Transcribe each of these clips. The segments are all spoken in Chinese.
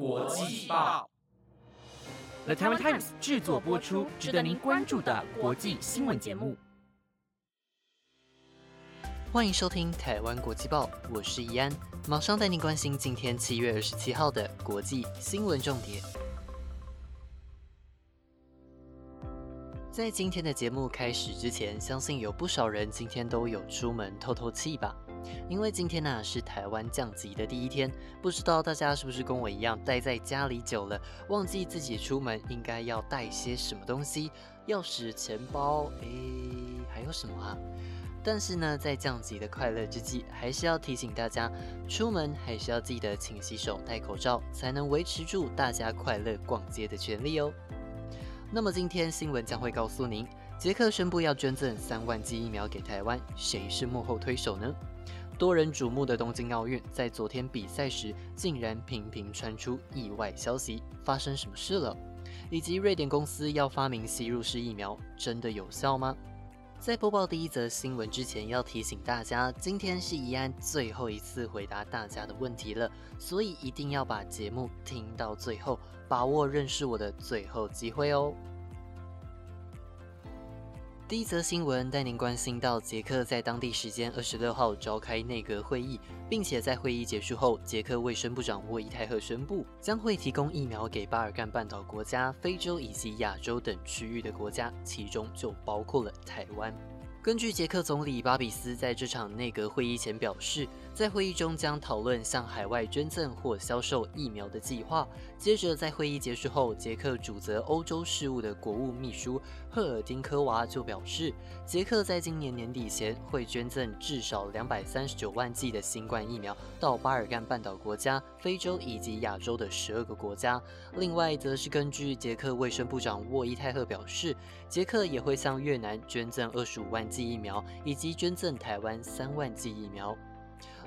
国际报，The Taiwan Times 制作播出，值得您关注的国际新闻节目。欢迎收听台湾国际报，我是怡安，马上带您关心今天七月二十七号的国际新闻重点。在今天的节目开始之前，相信有不少人今天都有出门透透气吧？因为今天呢是台湾降级的第一天，不知道大家是不是跟我一样待在家里久了，忘记自己出门应该要带些什么东西？钥匙、钱包，诶，还有什么啊？但是呢，在降级的快乐之际，还是要提醒大家，出门还是要记得勤洗手、戴口罩，才能维持住大家快乐逛街的权利哦。那么今天新闻将会告诉您，捷克宣布要捐赠三万剂疫苗给台湾，谁是幕后推手呢？多人瞩目的东京奥运，在昨天比赛时竟然频频传出意外消息，发生什么事了？以及瑞典公司要发明吸入式疫苗，真的有效吗？在播报第一则新闻之前，要提醒大家，今天是怡安最后一次回答大家的问题了，所以一定要把节目听到最后，把握认识我的最后机会哦。第一则新闻带您关心到，捷克在当地时间二十六号召开内阁会议，并且在会议结束后，捷克卫生部长沃伊泰赫宣布，将会提供疫苗给巴尔干半岛国家、非洲以及亚洲等区域的国家，其中就包括了台湾。根据捷克总理巴比斯在这场内阁会议前表示，在会议中将讨论向海外捐赠或销售疫苗的计划。接着，在会议结束后，捷克主责欧洲事务的国务秘书赫尔丁科娃就表示，捷克在今年年底前会捐赠至少两百三十九万剂的新冠疫苗到巴尔干半岛国家、非洲以及亚洲的十二个国家。另外，则是根据捷克卫生部长沃伊泰赫表示，捷克也会向越南捐赠二十五万。剂疫苗以及捐赠台湾三万剂疫苗。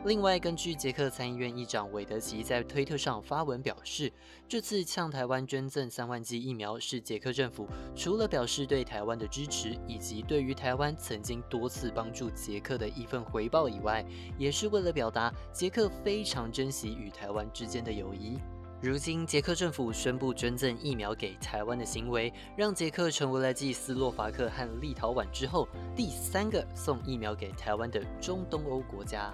另外，根据捷克参议院议长韦德奇在推特上发文表示，这次向台湾捐赠三万剂疫苗是捷克政府除了表示对台湾的支持，以及对于台湾曾经多次帮助捷克的一份回报以外，也是为了表达捷克非常珍惜与台湾之间的友谊。如今，捷克政府宣布捐赠疫苗给台湾的行为，让捷克成为了继斯洛伐克和立陶宛之后第三个送疫苗给台湾的中东欧国家。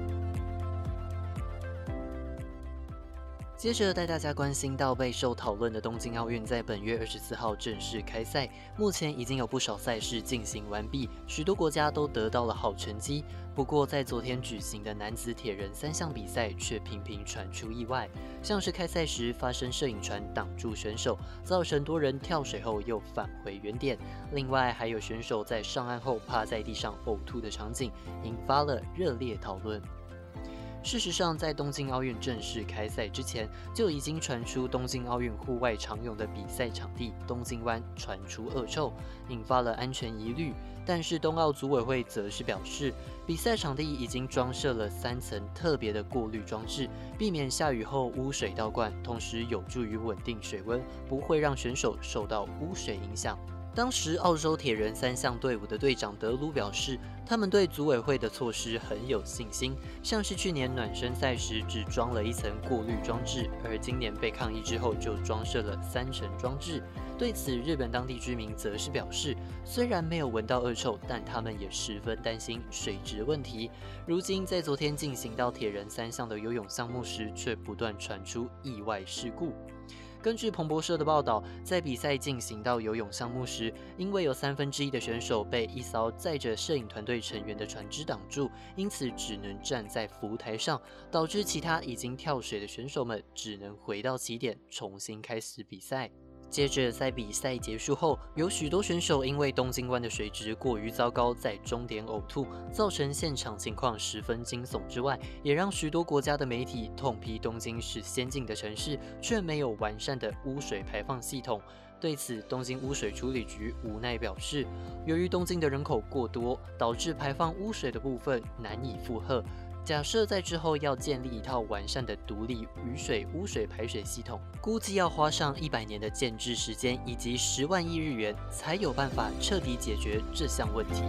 接着带大家关心到备受讨论的东京奥运，在本月二十四号正式开赛。目前已经有不少赛事进行完毕，许多国家都得到了好成绩。不过，在昨天举行的男子铁人三项比赛，却频频传出意外，像是开赛时发生摄影船挡住选手，造成多人跳水后又返回原点。另外，还有选手在上岸后趴在地上呕吐的场景，引发了热烈讨论。事实上，在东京奥运正式开赛之前，就已经传出东京奥运户外常用的比赛场地东京湾传出恶臭，引发了安全疑虑。但是冬奥组委会则是表示，比赛场地已经装设了三层特别的过滤装置，避免下雨后污水倒灌，同时有助于稳定水温，不会让选手受到污水影响。当时，澳洲铁人三项队伍的队长德鲁表示，他们对组委会的措施很有信心。像是去年暖身赛时只装了一层过滤装置，而今年被抗议之后就装设了三层装置。对此，日本当地居民则是表示，虽然没有闻到恶臭，但他们也十分担心水质问题。如今，在昨天进行到铁人三项的游泳项目时，却不断传出意外事故。根据彭博社的报道，在比赛进行到游泳项目时，因为有三分之一的选手被一艘载着摄影团队成员的船只挡住，因此只能站在浮台上，导致其他已经跳水的选手们只能回到起点重新开始比赛。接着，在比赛结束后，有许多选手因为东京湾的水质过于糟糕，在终点呕吐，造成现场情况十分惊悚。之外，也让许多国家的媒体痛批东京是先进的城市，却没有完善的污水排放系统。对此，东京污水处理局无奈表示，由于东京的人口过多，导致排放污水的部分难以负荷。假设在之后要建立一套完善的独立雨水污水排水系统，估计要花上一百年的建制时间以及十万亿日元，才有办法彻底解决这项问题。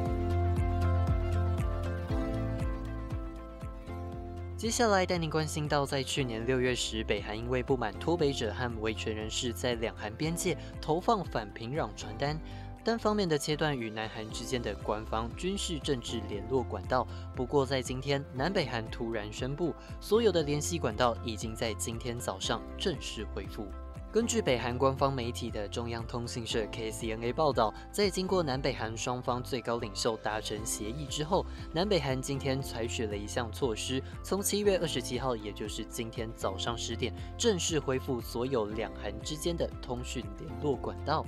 接下来带您关心到，在去年六月时，北韩因为不满脱北者和维权人士在两韩边界投放反平壤传单，单方面的切断与南韩之间的官方军事政治联络管道。不过，在今天，南北韩突然宣布，所有的联系管道已经在今天早上正式恢复。根据北韩官方媒体的中央通讯社 KCNA 报道，在经过南北韩双方最高领袖达成协议之后，南北韩今天采取了一项措施，从七月二十七号，也就是今天早上十点，正式恢复所有两韩之间的通讯联络管道。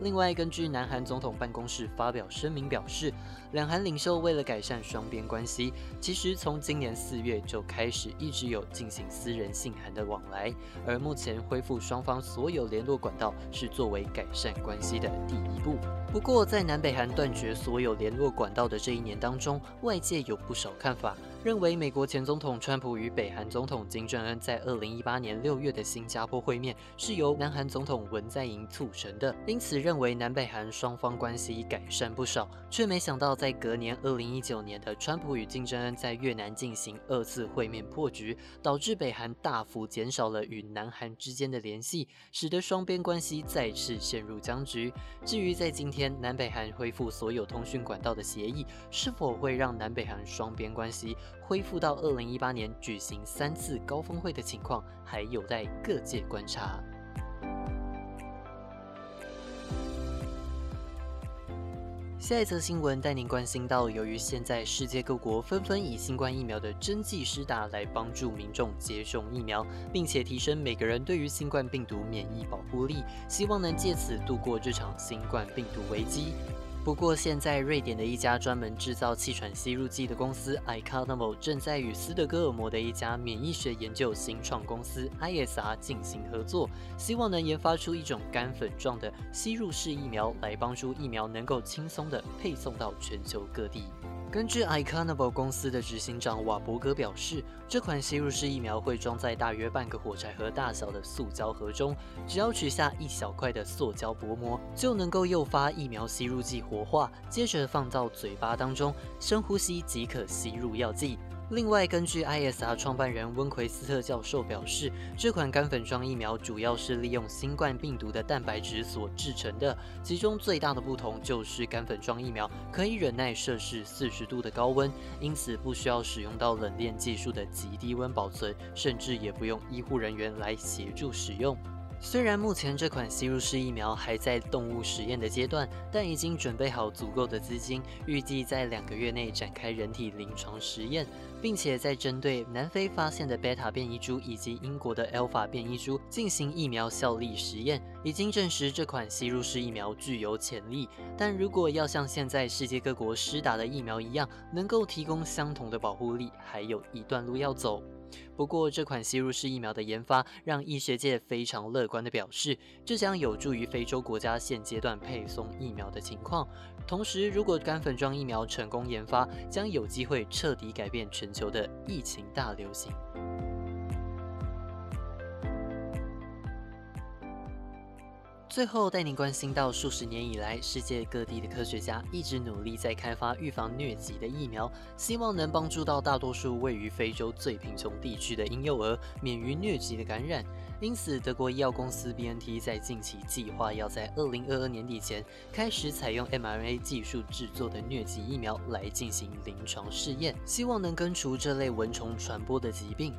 另外，根据南韩总统办公室发表声明表示，两韩领袖为了改善双边关系，其实从今年四月就开始一直有进行私人信函的往来，而目前恢复双方所有联络管道是作为改善关系的第一步。不过，在南北韩断绝所有联络管道的这一年当中，外界有不少看法。认为美国前总统川普与北韩总统金正恩在二零一八年六月的新加坡会面是由南韩总统文在寅促成的，因此认为南北韩双方关系改善不少，却没想到在隔年二零一九年的川普与金正恩在越南进行二次会面破局，导致北韩大幅减少了与南韩之间的联系，使得双边关系再次陷入僵局。至于在今天南北韩恢复所有通讯管道的协议，是否会让南北韩双边关系？恢复到二零一八年举行三次高峰会的情况，还有待各界观察。下一则新闻带您关心到，由于现在世界各国纷纷以新冠疫苗的针剂施打来帮助民众接种疫苗，并且提升每个人对于新冠病毒免疫保护力，希望能借此度过这场新冠病毒危机。不过，现在瑞典的一家专门制造气喘吸入剂的公司 i c o n o m o 正在与斯德哥尔摩的一家免疫学研究新创公司 ISR 进行合作，希望能研发出一种干粉状的吸入式疫苗，来帮助疫苗能够轻松地配送到全球各地。根据 i c o n a b l 公司的执行长瓦伯格表示，这款吸入式疫苗会装在大约半个火柴盒大小的塑胶盒中，只要取下一小块的塑胶薄膜，就能够诱发疫苗吸入剂活化，接着放到嘴巴当中，深呼吸即可吸入药剂。另外，根据 ISR 创办人温奎斯特教授表示，这款干粉状疫苗主要是利用新冠病毒的蛋白质所制成的。其中最大的不同就是干粉状疫苗可以忍耐摄氏四十度的高温，因此不需要使用到冷链技术的极低温保存，甚至也不用医护人员来协助使用。虽然目前这款吸入式疫苗还在动物实验的阶段，但已经准备好足够的资金，预计在两个月内展开人体临床实验，并且在针对南非发现的贝塔变异株以及英国的 Alpha 变异株进行疫苗效力实验，已经证实这款吸入式疫苗具有潜力。但如果要像现在世界各国施打的疫苗一样，能够提供相同的保护力，还有一段路要走。不过，这款吸入式疫苗的研发让医学界非常乐观地表示，这将有助于非洲国家现阶段配送疫苗的情况。同时，如果干粉状疫苗成功研发，将有机会彻底改变全球的疫情大流行。最后带您关心到，数十年以来，世界各地的科学家一直努力在开发预防疟疾的疫苗，希望能帮助到大多数位于非洲最贫穷地区的婴幼儿免于疟疾的感染。因此，德国医药公司 BNT 在近期计划要在2022年底前开始采用 mRNA 技术制作的疟疾疫苗来进行临床试验，希望能根除这类蚊虫传播的疾病。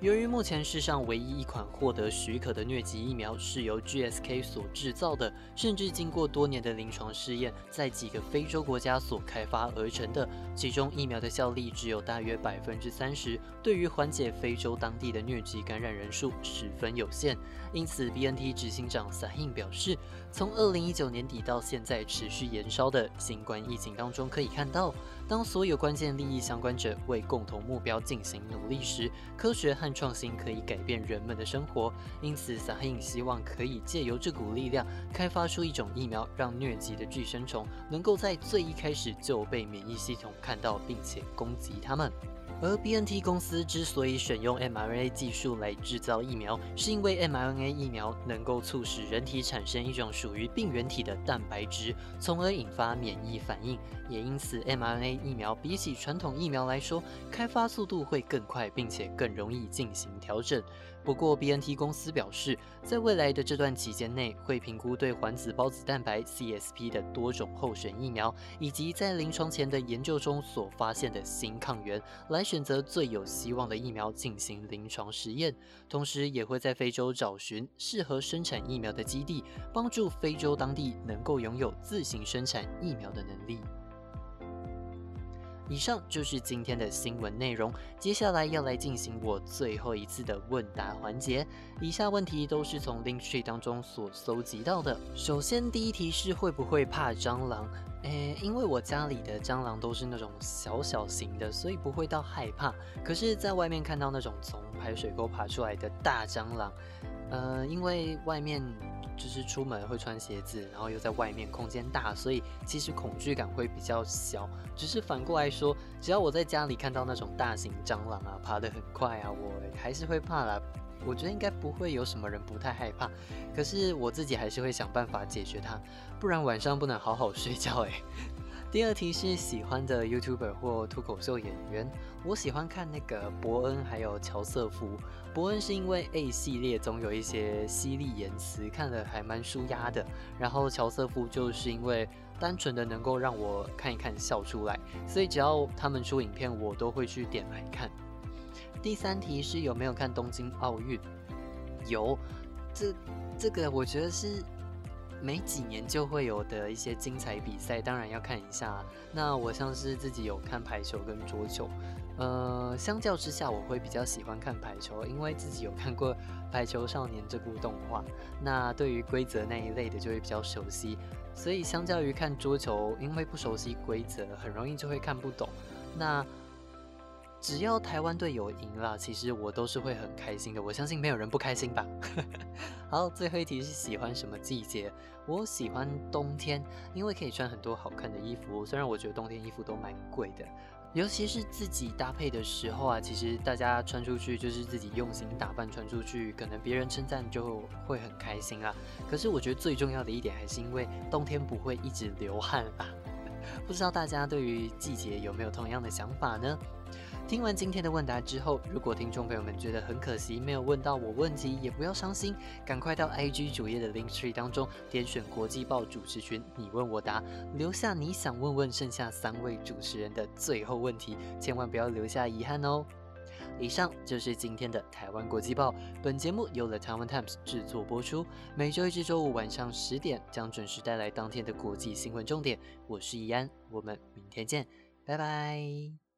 由于目前世上唯一一款获得许可的疟疾疫苗是由 GSK 所制造的，甚至经过多年的临床试验，在几个非洲国家所开发而成的，其中疫苗的效力只有大约百分之三十，对于缓解非洲当地的疟疾感染人数十分有限。因此，BNT 执行长 Sahin 表示，从二零一九年底到现在持续延烧的新冠疫情当中，可以看到。当所有关键利益相关者为共同目标进行努力时，科学和创新可以改变人们的生活。因此，萨黑影希望可以借由这股力量，开发出一种疫苗，让疟疾的寄生虫能够在最一开始就被免疫系统看到，并且攻击它们。而 BNT 公司之所以选用 mRNA 技术来制造疫苗，是因为 mRNA 疫苗能够促使人体产生一种属于病原体的蛋白质，从而引发免疫反应。也因此 mRNA 疫苗比起传统疫苗来说，开发速度会更快，并且更容易进行调整。不过，BNT 公司表示，在未来的这段期间内，会评估对环子孢子蛋白 （CSP） 的多种候选疫苗，以及在临床前的研究中所发现的新抗原，来选择最有希望的疫苗进行临床实验。同时，也会在非洲找寻适合生产疫苗的基地，帮助非洲当地能够拥有自行生产疫苗的能力。以上就是今天的新闻内容。接下来要来进行我最后一次的问答环节。以下问题都是从 Linktree 当中所搜集到的。首先，第一题是会不会怕蟑螂？诶，因为我家里的蟑螂都是那种小小型的，所以不会到害怕。可是，在外面看到那种从排水沟爬出来的大蟑螂，呃，因为外面。就是出门会穿鞋子，然后又在外面空间大，所以其实恐惧感会比较小。只是反过来说，只要我在家里看到那种大型蟑螂啊，爬得很快啊，我还是会怕啦。我觉得应该不会有什么人不太害怕，可是我自己还是会想办法解决它，不然晚上不能好好睡觉诶。第二题是喜欢的 YouTuber 或脱口秀演员，我喜欢看那个伯恩还有乔瑟夫。伯恩是因为 A 系列总有一些犀利言辞，看了还蛮舒压的。然后乔瑟夫就是因为单纯的能够让我看一看笑出来，所以只要他们出影片，我都会去点来看。第三题是有没有看东京奥运？有，这这个我觉得是。每几年就会有的一些精彩比赛，当然要看一下。那我像是自己有看排球跟桌球，呃，相较之下，我会比较喜欢看排球，因为自己有看过《排球少年》这部动画，那对于规则那一类的就会比较熟悉。所以相较于看桌球，因为不熟悉规则，很容易就会看不懂。那只要台湾队有赢了，其实我都是会很开心的。我相信没有人不开心吧。好，最后一题是喜欢什么季节？我喜欢冬天，因为可以穿很多好看的衣服。虽然我觉得冬天衣服都蛮贵的，尤其是自己搭配的时候啊，其实大家穿出去就是自己用心打扮穿出去，可能别人称赞就会很开心啊。可是我觉得最重要的一点还是因为冬天不会一直流汗啊。不知道大家对于季节有没有同样的想法呢？听完今天的问答之后，如果听众朋友们觉得很可惜没有问到我问题，也不要伤心，赶快到 IG 主页的 Link Tree 当中点选国际报主持群，你问我答，留下你想问问剩下三位主持人的最后问题，千万不要留下遗憾哦。以上就是今天的台湾国际报，本节目由 The Taiwan Times 制作播出，每周一至周五晚上十点将准时带来当天的国际新闻重点。我是易安，我们明天见，拜拜。